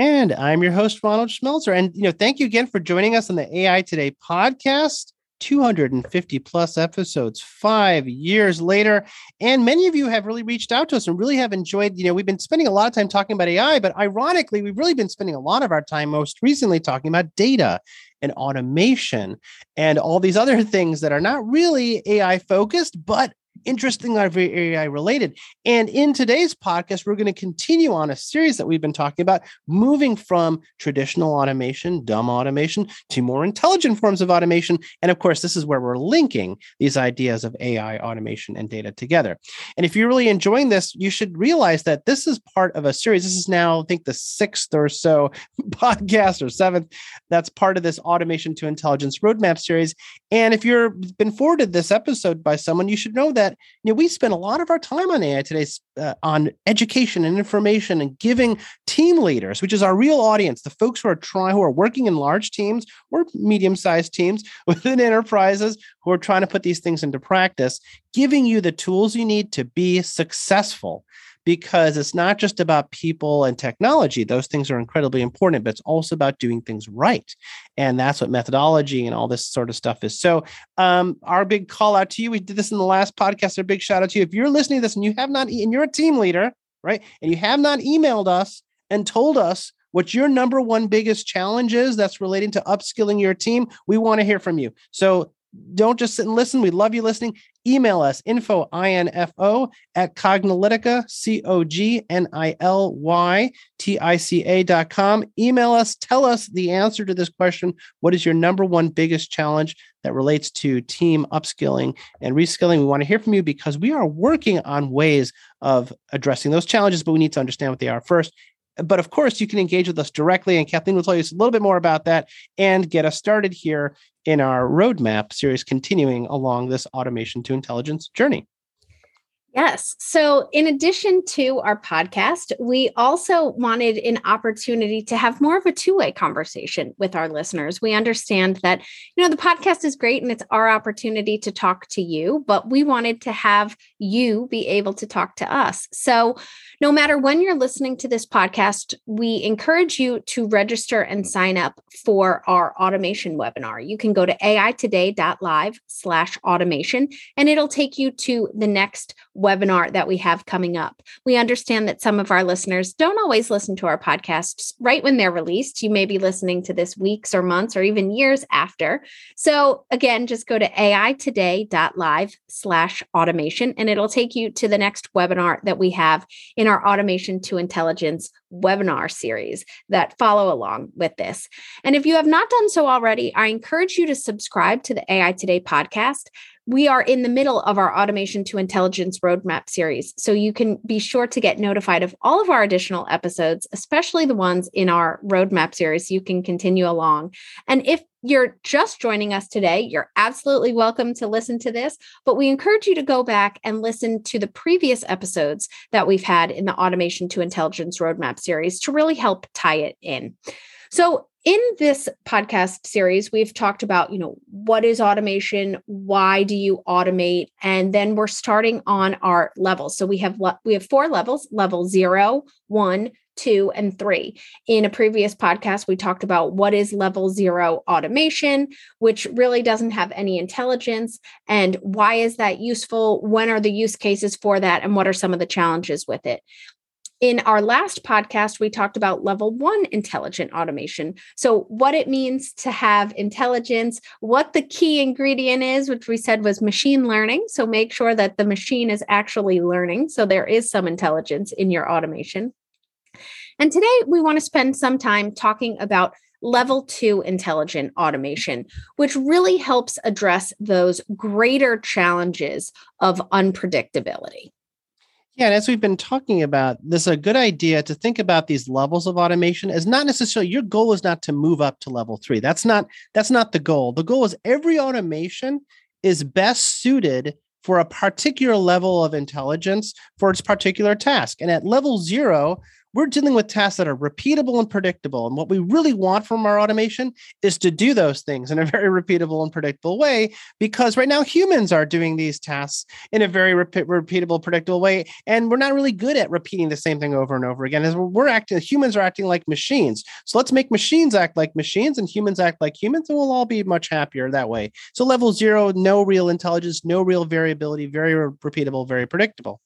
And I'm your host, Ronald Schmelzer. And you know, thank you again for joining us on the AI Today podcast. 250 plus episodes five years later and many of you have really reached out to us and really have enjoyed you know we've been spending a lot of time talking about ai but ironically we've really been spending a lot of our time most recently talking about data and automation and all these other things that are not really ai focused but interesting AI related. And in today's podcast, we're going to continue on a series that we've been talking about, moving from traditional automation, dumb automation, to more intelligent forms of automation. And of course, this is where we're linking these ideas of AI, automation, and data together. And if you're really enjoying this, you should realize that this is part of a series. This is now, I think, the sixth or so podcast or seventh that's part of this automation to intelligence roadmap series. And if you've been forwarded this episode by someone, you should know that you know we spend a lot of our time on AI today uh, on education and information and giving team leaders, which is our real audience, the folks who are trying who are working in large teams or medium-sized teams within enterprises who are trying to put these things into practice, giving you the tools you need to be successful because it's not just about people and technology. Those things are incredibly important, but it's also about doing things right. And that's what methodology and all this sort of stuff is. So, um, our big call out to you, we did this in the last podcast, a big shout out to you. If you're listening to this and you have not, and you're a team leader, right, and you have not emailed us and told us what your number one biggest challenge is that's relating to upskilling your team, we want to hear from you. So don't just sit and listen. We love you listening. Email us info info at cognilytica c o g n i l y t i c a dot com. Email us. Tell us the answer to this question. What is your number one biggest challenge that relates to team upskilling and reskilling? We want to hear from you because we are working on ways of addressing those challenges, but we need to understand what they are first. But of course, you can engage with us directly, and Kathleen will tell you a little bit more about that and get us started here in our roadmap series, continuing along this automation to intelligence journey. Yes. So, in addition to our podcast, we also wanted an opportunity to have more of a two way conversation with our listeners. We understand that, you know, the podcast is great and it's our opportunity to talk to you, but we wanted to have you be able to talk to us. So, no matter when you're listening to this podcast, we encourage you to register and sign up for our automation webinar. You can go to aitoday.live slash automation, and it'll take you to the next webinar that we have coming up. We understand that some of our listeners don't always listen to our podcasts right when they're released. You may be listening to this weeks or months or even years after. So again, just go to aitoday.live slash automation, and it'll take you to the next webinar that we have in our automation to intelligence webinar series that follow along with this. And if you have not done so already, I encourage you to subscribe to the AI Today podcast we are in the middle of our automation to intelligence roadmap series. So you can be sure to get notified of all of our additional episodes, especially the ones in our roadmap series. You can continue along. And if you're just joining us today, you're absolutely welcome to listen to this, but we encourage you to go back and listen to the previous episodes that we've had in the automation to intelligence roadmap series to really help tie it in. So, in this podcast series we've talked about you know what is automation why do you automate and then we're starting on our levels. So we have we have four levels level zero one two and three. In a previous podcast we talked about what is level zero automation which really doesn't have any intelligence and why is that useful when are the use cases for that and what are some of the challenges with it in our last podcast, we talked about level one intelligent automation. So, what it means to have intelligence, what the key ingredient is, which we said was machine learning. So, make sure that the machine is actually learning. So, there is some intelligence in your automation. And today, we want to spend some time talking about level two intelligent automation, which really helps address those greater challenges of unpredictability. Yeah, and as we've been talking about, this is a good idea to think about these levels of automation as not necessarily your goal is not to move up to level three. That's not that's not the goal. The goal is every automation is best suited for a particular level of intelligence for its particular task. And at level zero, we're dealing with tasks that are repeatable and predictable. And what we really want from our automation is to do those things in a very repeatable and predictable way, because right now humans are doing these tasks in a very repeatable, predictable way. And we're not really good at repeating the same thing over and over again. As we're acting, humans are acting like machines. So let's make machines act like machines and humans act like humans, and we'll all be much happier that way. So level zero, no real intelligence, no real variability, very repeatable, very predictable.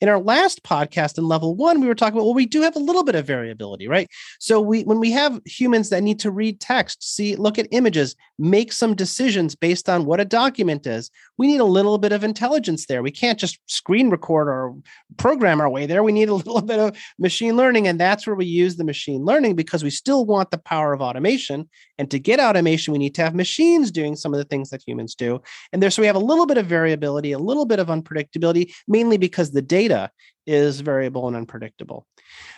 In our last podcast in level one, we were talking about, well, we do have a little bit of variability, right? So we when we have humans that need to read text, see, look at images, make some decisions based on what a document is, we need a little bit of intelligence there. We can't just screen record or program our way there. We need a little bit of machine learning. And that's where we use the machine learning because we still want the power of automation. And to get automation, we need to have machines doing some of the things that humans do. And there, so we have a little bit of variability, a little bit of unpredictability, mainly because the data data is variable and unpredictable.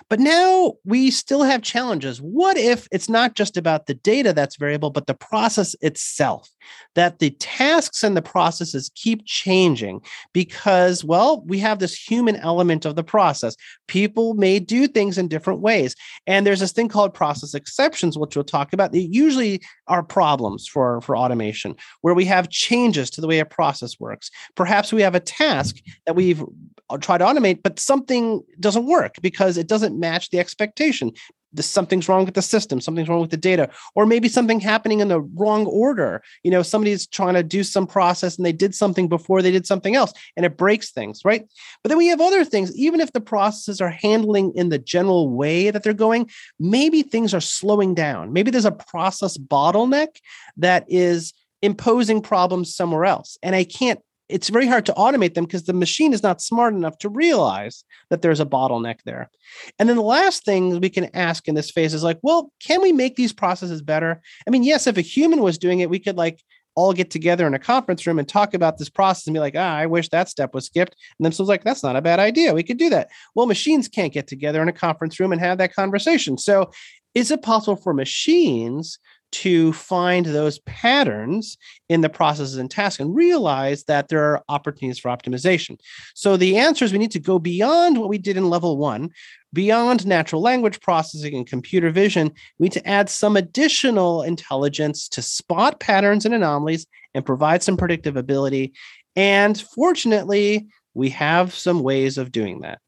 But now we still have challenges. What if it's not just about the data that's variable, but the process itself? That the tasks and the processes keep changing because, well, we have this human element of the process. People may do things in different ways. And there's this thing called process exceptions, which we'll talk about. They usually are problems for, for automation, where we have changes to the way a process works. Perhaps we have a task that we've uh, tried to automate, but something doesn't work because it doesn't match the expectation. The, something's wrong with the system, something's wrong with the data, or maybe something happening in the wrong order. You know, somebody's trying to do some process and they did something before they did something else and it breaks things, right? But then we have other things, even if the processes are handling in the general way that they're going, maybe things are slowing down. Maybe there's a process bottleneck that is imposing problems somewhere else. And I can't it's very hard to automate them because the machine is not smart enough to realize that there's a bottleneck there. And then the last thing we can ask in this phase is like, well, can we make these processes better? I mean, yes, if a human was doing it, we could like all get together in a conference room and talk about this process and be like, ah, I wish that step was skipped. And then someone's like, that's not a bad idea. We could do that. Well, machines can't get together in a conference room and have that conversation. So is it possible for machines to find those patterns in the processes and tasks and realize that there are opportunities for optimization. So the answer is we need to go beyond what we did in level one, beyond natural language processing and computer vision. We need to add some additional intelligence to spot patterns and anomalies and provide some predictive ability. And fortunately, we have some ways of doing that.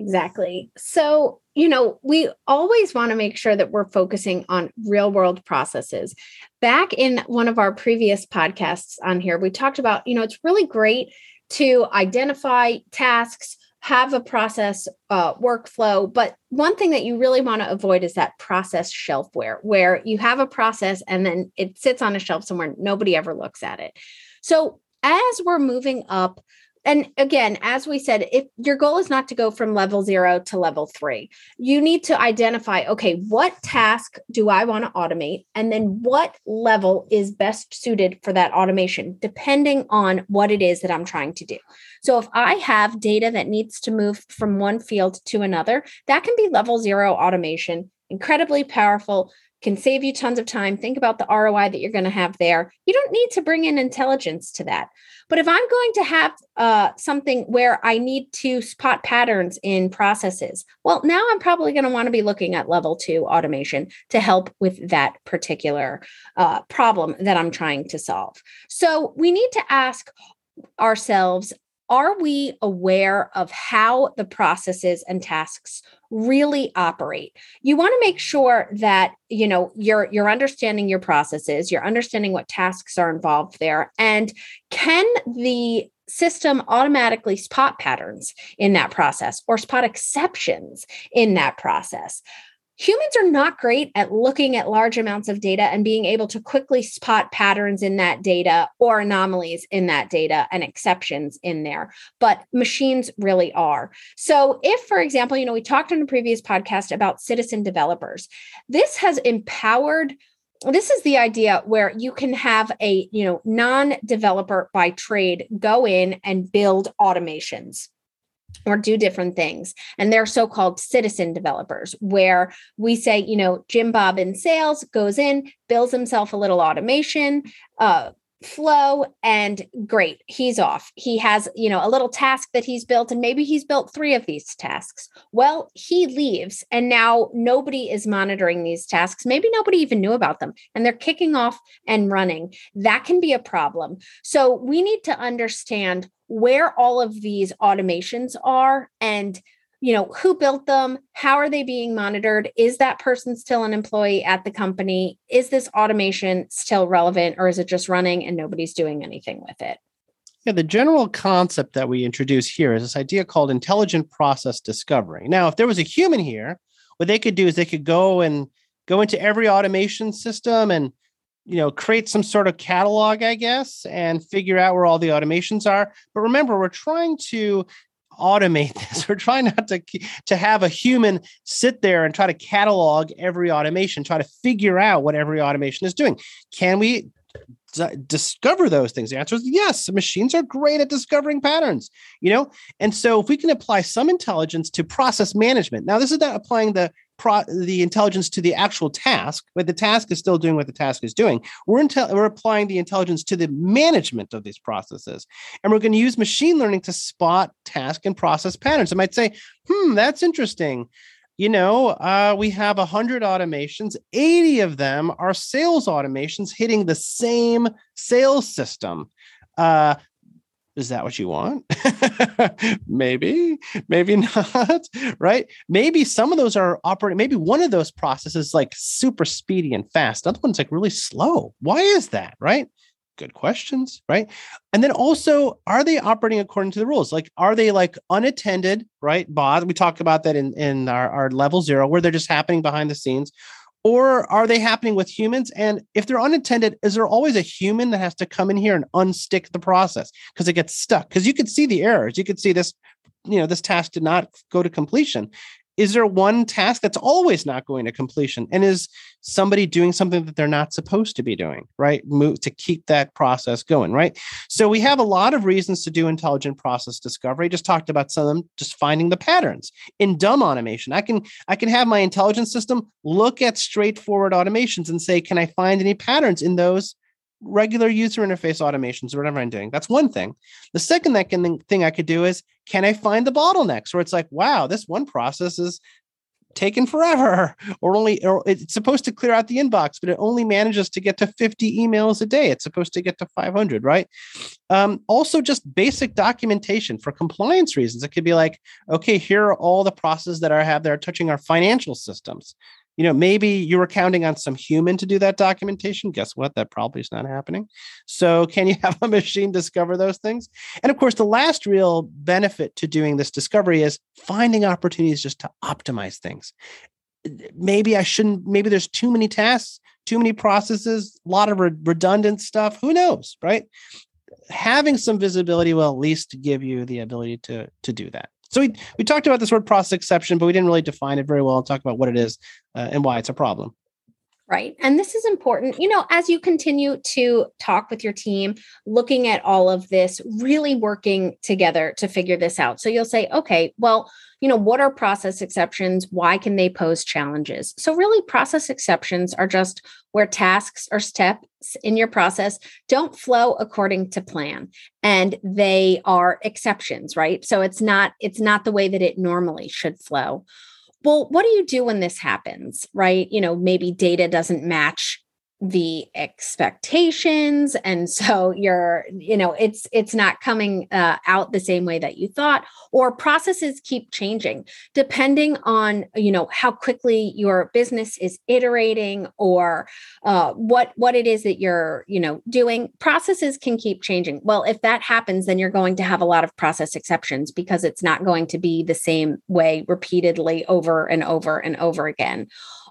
Exactly. So, you know, we always want to make sure that we're focusing on real world processes. Back in one of our previous podcasts on here, we talked about, you know, it's really great to identify tasks, have a process uh, workflow. But one thing that you really want to avoid is that process shelfware, where you have a process and then it sits on a shelf somewhere, nobody ever looks at it. So, as we're moving up and again, as we said, if your goal is not to go from level zero to level three, you need to identify okay, what task do I want to automate? And then what level is best suited for that automation, depending on what it is that I'm trying to do. So if I have data that needs to move from one field to another, that can be level zero automation, incredibly powerful can save you tons of time. Think about the ROI that you're going to have there. You don't need to bring in intelligence to that. But if I'm going to have uh, something where I need to spot patterns in processes, well, now I'm probably going to want to be looking at level two automation to help with that particular uh, problem that I'm trying to solve. So we need to ask ourselves are we aware of how the processes and tasks really operate? You want to make sure that you know you're you're understanding your processes you're understanding what tasks are involved there and can the system automatically spot patterns in that process or spot exceptions in that process humans are not great at looking at large amounts of data and being able to quickly spot patterns in that data or anomalies in that data and exceptions in there but machines really are. So if for example you know we talked in a previous podcast about citizen developers this has empowered this is the idea where you can have a you know non developer by trade go in and build automations or do different things. And they're so called citizen developers, where we say, you know, Jim Bob in sales goes in, builds himself a little automation, uh, flow and great. He's off. He has you know a little task that he's built and maybe he's built three of these tasks. Well he leaves and now nobody is monitoring these tasks. Maybe nobody even knew about them and they're kicking off and running. That can be a problem. So we need to understand where all of these automations are and you know who built them how are they being monitored? Is that person still an employee at the company? Is this automation still relevant or is it just running and nobody's doing anything with it? Yeah the general concept that we introduce here is this idea called intelligent process discovery. Now if there was a human here what they could do is they could go and go into every automation system and you know create some sort of catalog i guess and figure out where all the automations are. But remember we're trying to automate this. We're trying not to to have a human sit there and try to catalog every automation, try to figure out what every automation is doing. Can we d- discover those things? The answer is yes. Machines are great at discovering patterns, you know. And so if we can apply some intelligence to process management. Now this is not applying the pro- the intelligence to the actual task, but the task is still doing what the task is doing. We're intel- we're applying the intelligence to the management of these processes, and we're going to use machine learning to spot task and process patterns. I might say, "Hmm, that's interesting." You know, uh, we have 100 automations, 80 of them are sales automations hitting the same sales system. Uh, is that what you want? maybe, maybe not, right? Maybe some of those are operating, maybe one of those processes like super speedy and fast. Other one's like really slow. Why is that, right? Good questions, right? And then also, are they operating according to the rules? Like, are they like unattended, right? Bob, we talked about that in, in our, our level zero, where they're just happening behind the scenes or are they happening with humans? And if they're unintended is there always a human that has to come in here and unstick the process? Because it gets stuck. Because you could see the errors. You could see this you know this task did not go to completion is there one task that's always not going to completion? And is somebody doing something that they're not supposed to be doing right? Move to keep that process going right? So we have a lot of reasons to do intelligent process discovery. Just talked about some of them just finding the patterns. In dumb automation i can i can have my intelligence system look at straightforward automations and say can i find any patterns in those regular user interface automations or whatever I'm doing. That's one thing. The second that can, thing I could do is can I find the bottlenecks where it's like, wow, this one process is taken forever or only or it's supposed to clear out the inbox but it only manages to get to 50 emails a day it's supposed to get to 500 right um, also just basic documentation for compliance reasons it could be like okay here are all the processes that i have that are touching our financial systems you know maybe you were counting on some human to do that documentation. Guess what? That probably is not happening. So can you have a machine discover those things? And of course the last real benefit to doing this discovery is finding opportunities just to optimize things. Maybe i shouldn't maybe there's too many tasks too many processes a lot of re- redundant stuff. Who knows right? Having some visibility will at least give you the ability to to do that so we, we talked about this word process exception, but we didn't really define it very well talk about what it is uh, and why it's a problem. Right. And this is important, you know, as you continue to talk with your team, looking at all of this, really working together to figure this out. So you'll say, okay, well, you know, what are process exceptions? Why can they pose challenges? So, really, process exceptions are just where tasks or steps in your process don't flow according to plan and they are exceptions right so it's not it's not the way that it normally should flow well what do you do when this happens right? You know maybe data doesn't match the expectations. And so you're you know it's it's not coming uh, out the same way that you thought or processes keep changing depending on you know how quickly your business is iterating or uh, what what it is that you're you know doing. Processes can keep changing. Well if that happens then you're going to have a lot of process exceptions because it's not going to be the same way repeatedly over and over and over again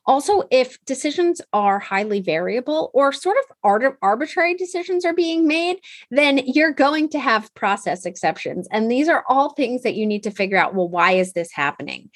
Also, if decisions are highly variable or sort of art- arbitrary decisions are being made, then you're going to have process exceptions. And these are all things that you need to figure out well, why is this happening?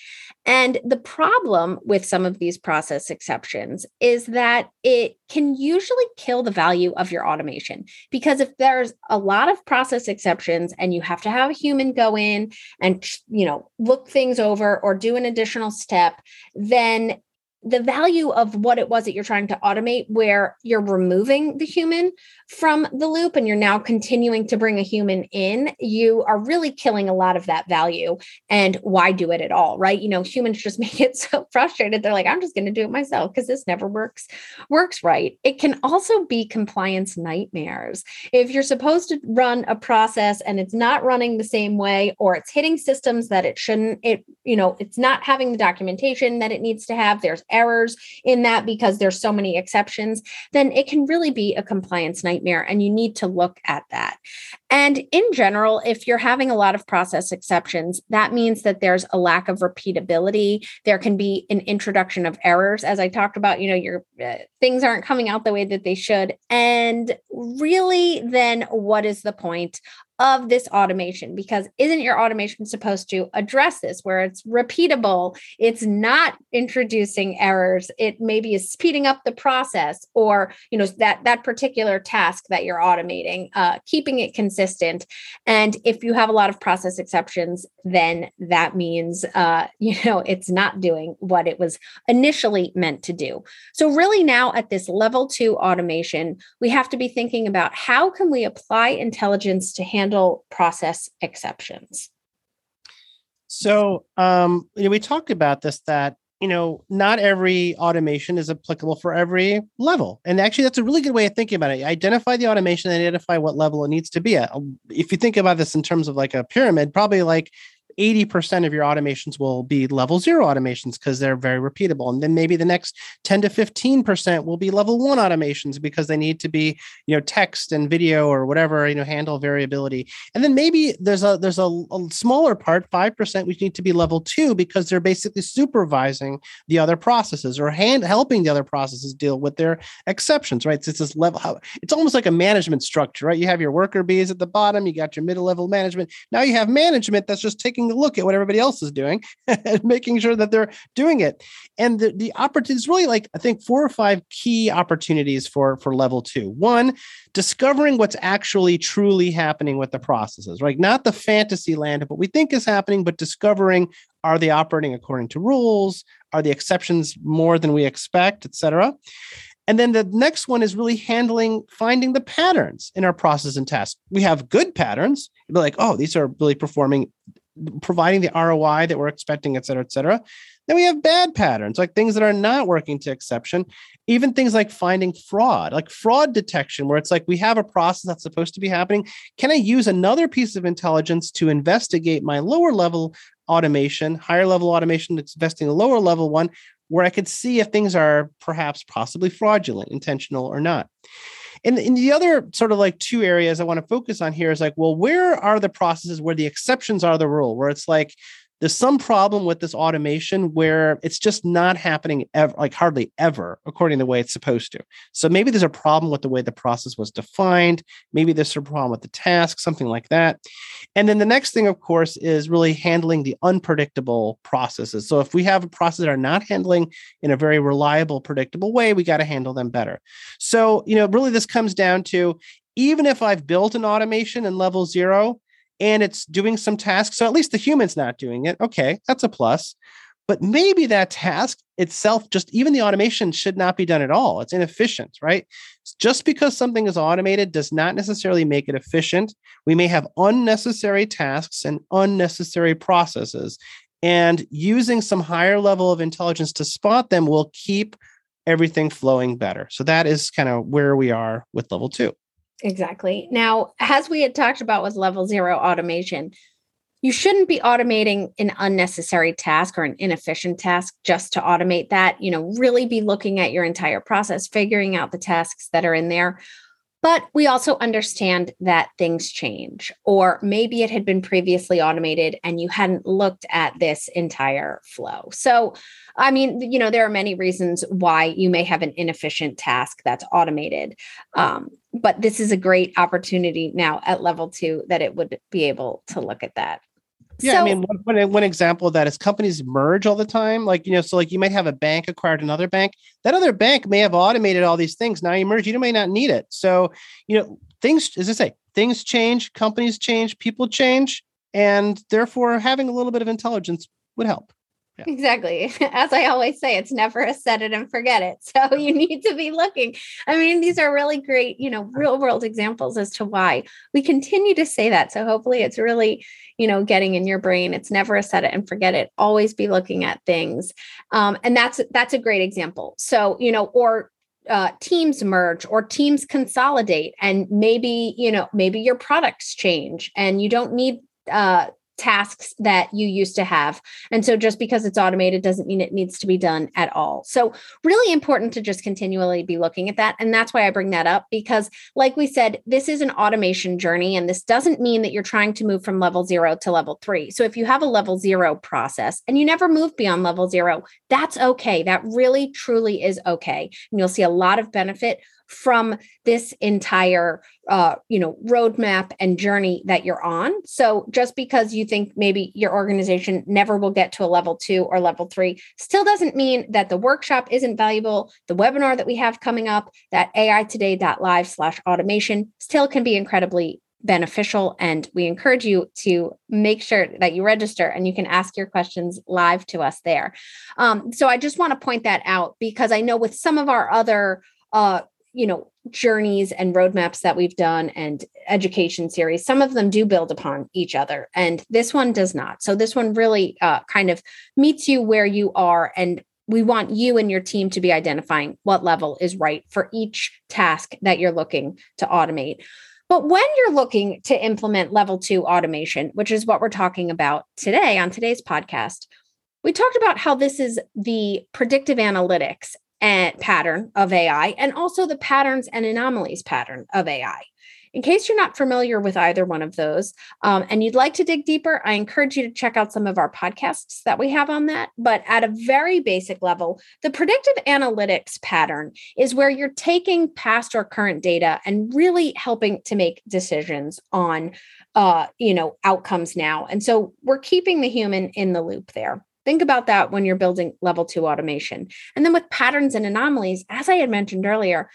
And the problem with some of these process exceptions is that it can usually kill the value of your automation. Because if there's a lot of process exceptions and you have to have a human go in and, you know, look things over or do an additional step, then the value of what it was that you're trying to automate where you're removing the human from the loop and you're now continuing to bring a human in you are really killing a lot of that value. And why do it at all right? You know humans just make it so frustrated. They're like i'm just going to do it myself because this never works works right. It can also be compliance nightmares. If you're supposed to run a process and it's not running the same way or it's hitting systems that it shouldn't it you know it's not having the documentation that it needs to have there's errors in that because there's so many exceptions, then it can really be a compliance nightmare. And you need to look at that. And in general, if you're having a lot of process exceptions, that means that there's a lack of repeatability. There can be an introduction of errors. As I talked about, you know, your uh, things aren't coming out the way that they should. And really, then what is the point of this automation because isn't your automation supposed to address this where it's repeatable? It's not introducing errors. It maybe is speeding up the process or you know that that particular task that you're automating uh, keeping it consistent. And if you have a lot of process exceptions then that means uh, you know it's not doing what it was initially meant to do. So really now at this level two automation we have to be thinking about how can we apply intelligence to handle handle process exceptions? So, um, you know, we talked about this that you know not every automation is applicable for every level, and actually, that's a really good way of thinking about it. Identify the automation, identify what level it needs to be at. If you think about this in terms of like a pyramid, probably like 80% of your automations will be level zero automations because they're very repeatable. And then maybe the next 10 to 15% will be level one automations because they need to be, you know, text and video or whatever, you know, handle variability. And then maybe there's a there's a, a smaller part, 5%, which need to be level two because they're basically supervising the other processes or hand helping the other processes deal with their exceptions, right? So it's this level, it's almost like a management structure, right? You have your worker bees at the bottom, you got your middle level management. Now you have management that's just taking taking a look at what everybody else is doing and making sure that they're doing it. And the, the opportunity is really like, I think, four or five key opportunities for, for level two. One, discovering what's actually truly happening with the processes, right? Not the fantasy land of what we think is happening, but discovering are they operating according to rules? Are the exceptions more than we expect, et cetera? And then the next one is really handling finding the patterns in our process and tasks. We have good patterns. Be like, oh, these are really performing providing the ROI that we're expecting, et cetera, et cetera. Then we have bad patterns, like things that are not working to exception, even things like finding fraud, like fraud detection, where it's like we have a process that's supposed to be happening. Can I use another piece of intelligence to investigate my lower level automation, higher level automation that's investing a lower level one, where I could see if things are perhaps possibly fraudulent, intentional or not? And the other sort of like two areas I want to focus on here is like, well, where are the processes where the exceptions are the rule, where it's like there's some problem with this automation where it's just not happening ever, like hardly ever, according to the way it's supposed to. So maybe there's a problem with the way the process was defined. Maybe there's a problem with the task, something like that. And then the next thing, of course, is really handling the unpredictable processes. So if we have a process that are not handling in a very reliable, predictable way, we got to handle them better. So, you know, really this comes down to even if I've built an automation in level zero, and it's doing some tasks. So at least the human's not doing it. Okay, that's a plus. But maybe that task itself, just even the automation should not be done at all. It's inefficient, right? Just because something is automated does not necessarily make it efficient. We may have unnecessary tasks and unnecessary processes. And using some higher level of intelligence to spot them will keep everything flowing better. So that is kind of where we are with level two. Exactly. Now, as we had talked about with level zero automation, you shouldn't be automating an unnecessary task or an inefficient task just to automate that. You know, really be looking at your entire process, figuring out the tasks that are in there. But we also understand that things change, or maybe it had been previously automated and you hadn't looked at this entire flow. So, I mean, you know, there are many reasons why you may have an inefficient task that's automated. Um, but this is a great opportunity now at level two that it would be able to look at that. Yeah, so, I mean, one, one example of that is companies merge all the time. Like, you know, so like you might have a bank acquired another bank. That other bank may have automated all these things. Now you merge, you may not need it. So, you know, things, as I say, things change, companies change, people change, and therefore having a little bit of intelligence would help. Yeah. Exactly. As I always say, it's never a set it and forget it. So you need to be looking. I mean, these are really great, you know, real world examples as to why we continue to say that. So hopefully it's really, you know, getting in your brain. It's never a set it and forget it. Always be looking at things. Um, and that's that's a great example. So, you know, or uh, teams merge or teams consolidate and maybe you know maybe your products change and you don't need uh, tasks that you used to have. And so just because it's automated doesn't mean it needs to be done at all. So, really important to just continually be looking at that. And that's why I bring that up because, like we said, this is an automation journey. And this doesn't mean that you're trying to move from level zero to level three. So, if you have a level zero process and you never move beyond level zero, that's okay. That really, truly is okay. And you'll see a lot of benefit from this entire uh, you know roadmap and journey that you're on. So just because you think maybe your organization never will get to a level two or level three still doesn't mean that the workshop isn't valuable. The webinar that we have coming up that ai today.live slash automation still can be incredibly beneficial. And we encourage you to make sure that you register and you can ask your questions live to us there. Um, so i just want to point that out because i know with some of our other uh, you know journeys and roadmaps that we've done and education series some of them do build upon each other and this one does not. So this one really uh, kind of meets you where you are and we want you and your team to be identifying what level is right for each task that you're looking to automate. But when you're looking to implement level two automation which is what we're talking about today on today's podcast we talked about how this is the predictive analytics and pattern of AI and also the patterns and anomalies pattern of AI. In case you're not familiar with either one of those um, and you'd like to dig deeper, I encourage you to check out some of our podcasts that we have on that. But at a very basic level, the predictive analytics pattern is where you're taking past or current data and really helping to make decisions on uh, you know outcomes now. And so we're keeping the human in the loop there. Think about that when you're building level two automation. And then with patterns and anomalies, as I had mentioned earlier,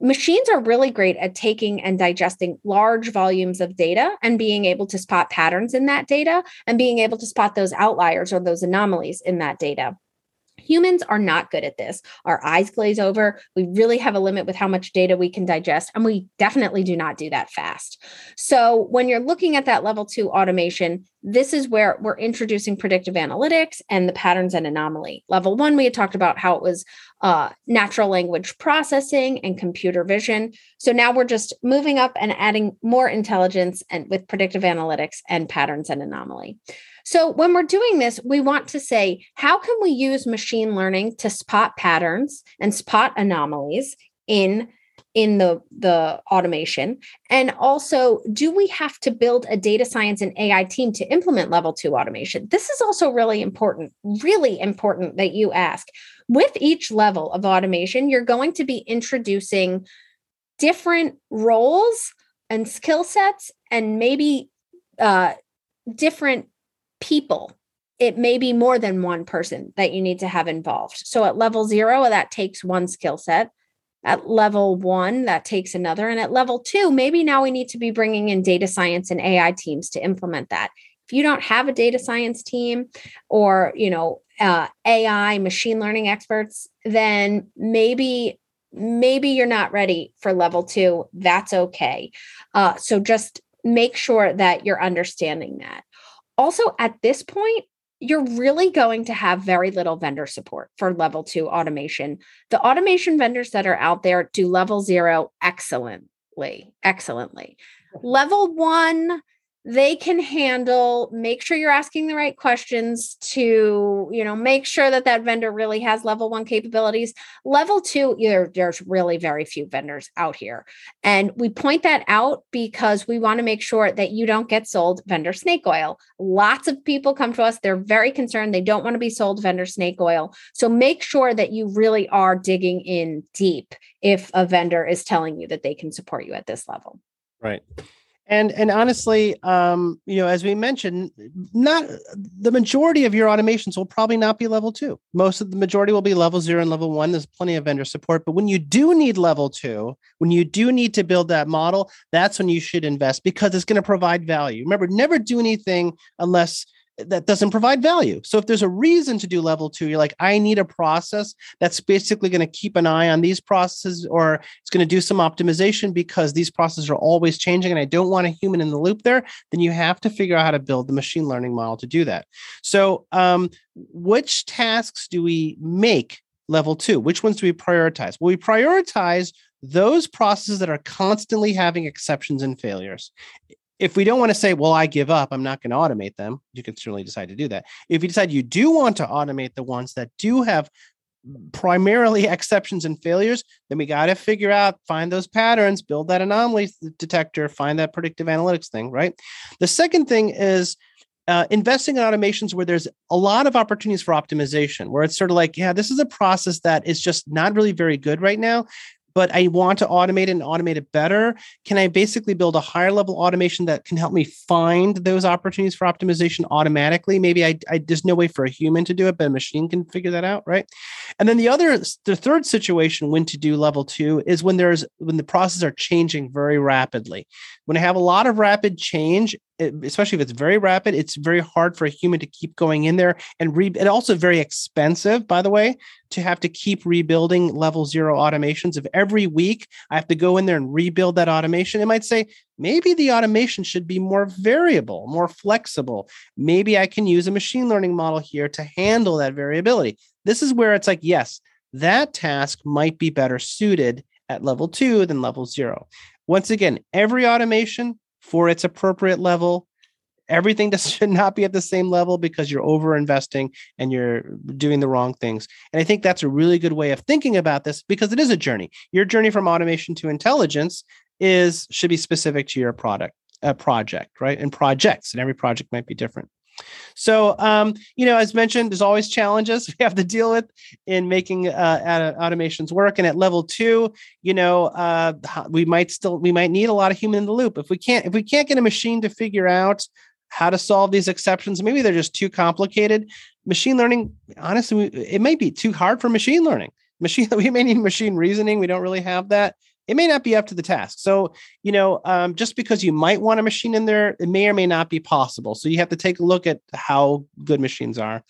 machines are really great at taking and digesting large volumes of data and being able to spot patterns in that data and being able to spot those outliers or those anomalies in that data. Humans are not good at this. Our eyes glaze over. We really have a limit with how much data we can digest, and we definitely do not do that fast. So, when you're looking at that level two automation, this is where we're introducing predictive analytics and the patterns and anomaly. Level one, we had talked about how it was uh, natural language processing and computer vision. So now we're just moving up and adding more intelligence and with predictive analytics and patterns and anomaly. So when we're doing this, we want to say, how can we use machine learning to spot patterns and spot anomalies in in the the automation? And also do we have to build a data science and ai team to implement level 2 automation? This is also really important really important that you ask. With each level of automation you're going to be introducing different roles and skill sets and maybe uh, different people. It may be more than one person that you need to have involved. So at level zero that takes one skill set. At level one that takes another. And at level two maybe now we need to be bringing in data science and ai teams to implement that. If you don't have a data science team or you know uh, ai machine learning experts then maybe maybe you're not ready for level two. That's okay. Uh, so just make sure that you're understanding that also, at this point, you're really going to have very little vendor support for level two automation. The automation vendors that are out there do level zero excellently, excellently. Level one, they can handle make sure you're asking the right questions to you know make sure that that vendor really has level one capabilities. Level two there, there's really very few vendors out here. And we point that out because we want to make sure that you don't get sold vendor snake oil. Lots of people come to us. They're very concerned. They don't want to be sold vendor snake oil. So make sure that you really are digging in deep if a vendor is telling you that they can support you at this level. Right and and honestly um you know as we mentioned not the majority of your automations will probably not be level two. Most of the majority will be level zero and level one. There's plenty of vendor support. But when you do need level two when you do need to build that model that's when you should invest because it's going to provide value. Remember never do anything unless that doesn't provide value. So if there's a reason to do level two, you're like, I need a process that's basically going to keep an eye on these processes or it's going to do some optimization because these processes are always changing and I don't want a human in the loop there, then you have to figure out how to build the machine learning model to do that. So um, which tasks do we make level two? Which ones do we prioritize? Well, we prioritize those processes that are constantly having exceptions and failures if we don't want to say, well, I give up, I'm not going to automate them, you can certainly decide to do that. If you decide you do want to automate the ones that do have primarily exceptions and failures, then we got to figure out, find those patterns, build that anomaly detector, find that predictive analytics thing, right? The second thing is uh, investing in automations where there's a lot of opportunities for optimization, where it's sort of like, yeah, this is a process that is just not really very good right now but I want to automate it and automate it better. Can I basically build a higher level automation that can help me find those opportunities for optimization automatically? Maybe I, I there's no way for a human to do it, but a machine can figure that out, right? And then the other, the third situation when to do level two is when there's when the processes are changing very rapidly. When I have a lot of rapid change, Eh, especially if it's very rapid, it's very hard for a human to keep going in there and re. And also very expensive, by the way, to have to keep rebuilding level zero automations. If every week I have to go in there and rebuild that automation, it might say maybe the automation should be more variable, more flexible. Maybe I can use a machine learning model here to handle that variability. This is where it's like, yes, that task might be better suited at level two than level zero. Once again, every automation for its appropriate level. Everything does, should not be at the same level because you're over investing and you're doing the wrong things. And I think that's a really good way of thinking about this because it is a journey. Your journey from automation to intelligence is should be specific to your product, a uh, project, right? And projects, and every project might be different. So, um, you know, as mentioned, there's always challenges we have to deal with in making uh, automations work. And at level two, you know, uh, we might still we might need a lot of human in the loop. If we can't if we can't get a machine to figure out how to solve these exceptions, maybe they're just too complicated. Machine learning, honestly, it may be too hard for machine learning. Machine, we may need machine reasoning. We don't really have that it may not be up to the task. So, you know, um, just because you might want a machine in there, it may or may not be possible. So you have to take a look at how good machines are.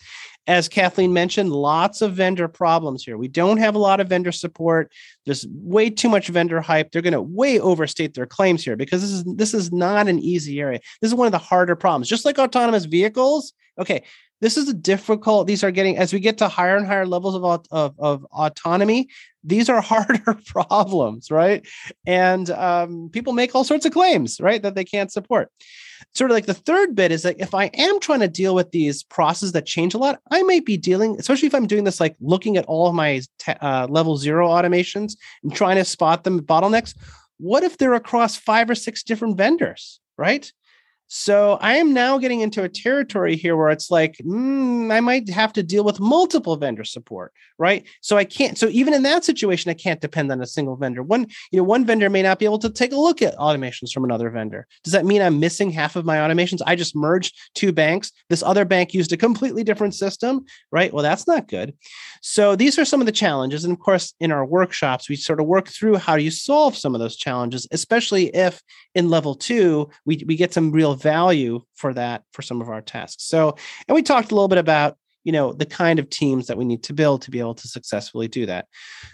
As Kathleen mentioned, lots of vendor problems here. We don't have a lot of vendor support. There's way too much vendor hype. They're going to way overstate their claims here because this is this is not an easy area. This is one of the harder problems. Just like autonomous vehicles. Okay, this is a difficult these are getting as we get to higher and higher levels of, of, of autonomy these are harder problems right? And um, people make all sorts of claims right that they can't support. Sort of like the third bit is that if i am trying to deal with these processes that change a lot i might be dealing especially if i'm doing this like looking at all of my uh, level zero automations and trying to spot them bottlenecks what if they're across five or six different vendors right so I am now getting into a territory here where it's like, mm, I might have to deal with multiple vendor support, right? So I can't. So even in that situation, I can't depend on a single vendor. One, you know, one vendor may not be able to take a look at automations from another vendor. Does that mean I'm missing half of my automations? I just merged two banks. This other bank used a completely different system, right? Well, that's not good. So these are some of the challenges, and of course, in our workshops, we sort of work through how you solve some of those challenges, especially if in level two we we get some real value for that for some of our tasks. So, and we talked a little bit about, you know, the kind of teams that we need to build to be able to successfully do that.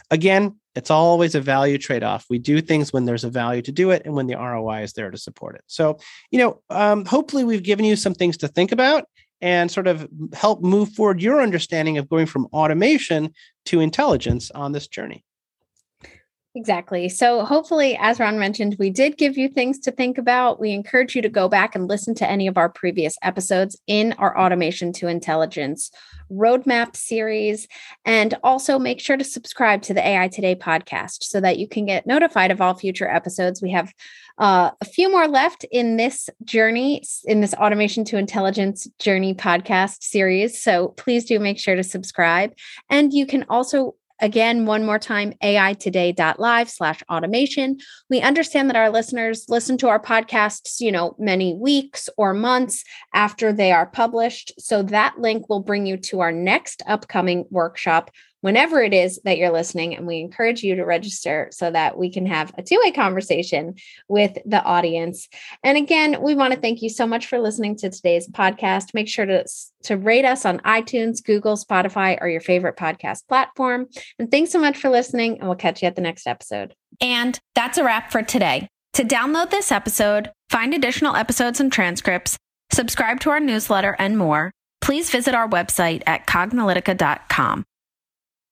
Again, it's always a value trade off. We do things when there's a value to do it and when the ROI is there to support it. So, you know, um, hopefully we've given you some things to think about and sort of help move forward your understanding of going from automation to intelligence on this journey. Exactly. So, hopefully, as Ron mentioned, we did give you things to think about. We encourage you to go back and listen to any of our previous episodes in our Automation to Intelligence roadmap series. And also make sure to subscribe to the AI Today podcast so that you can get notified of all future episodes. We have uh, a few more left in this journey, in this Automation to Intelligence Journey podcast series. So, please do make sure to subscribe. And you can also Again, one more time, aitoday.live slash automation. We understand that our listeners listen to our podcasts, you know, many weeks or months after they are published. So that link will bring you to our next upcoming workshop whenever it is that you're listening. And we encourage you to register so that we can have a two way conversation with the audience. And again, we want to thank you so much for listening to today's podcast. Make sure to, to rate us on iTunes, Google, Spotify, or your favorite podcast platform. And thanks so much for listening. And we'll catch you at the next episode. And that's a wrap for today. To download this episode, find additional episodes and transcripts, subscribe to our newsletter, and more, please visit our website at cognilytica.com.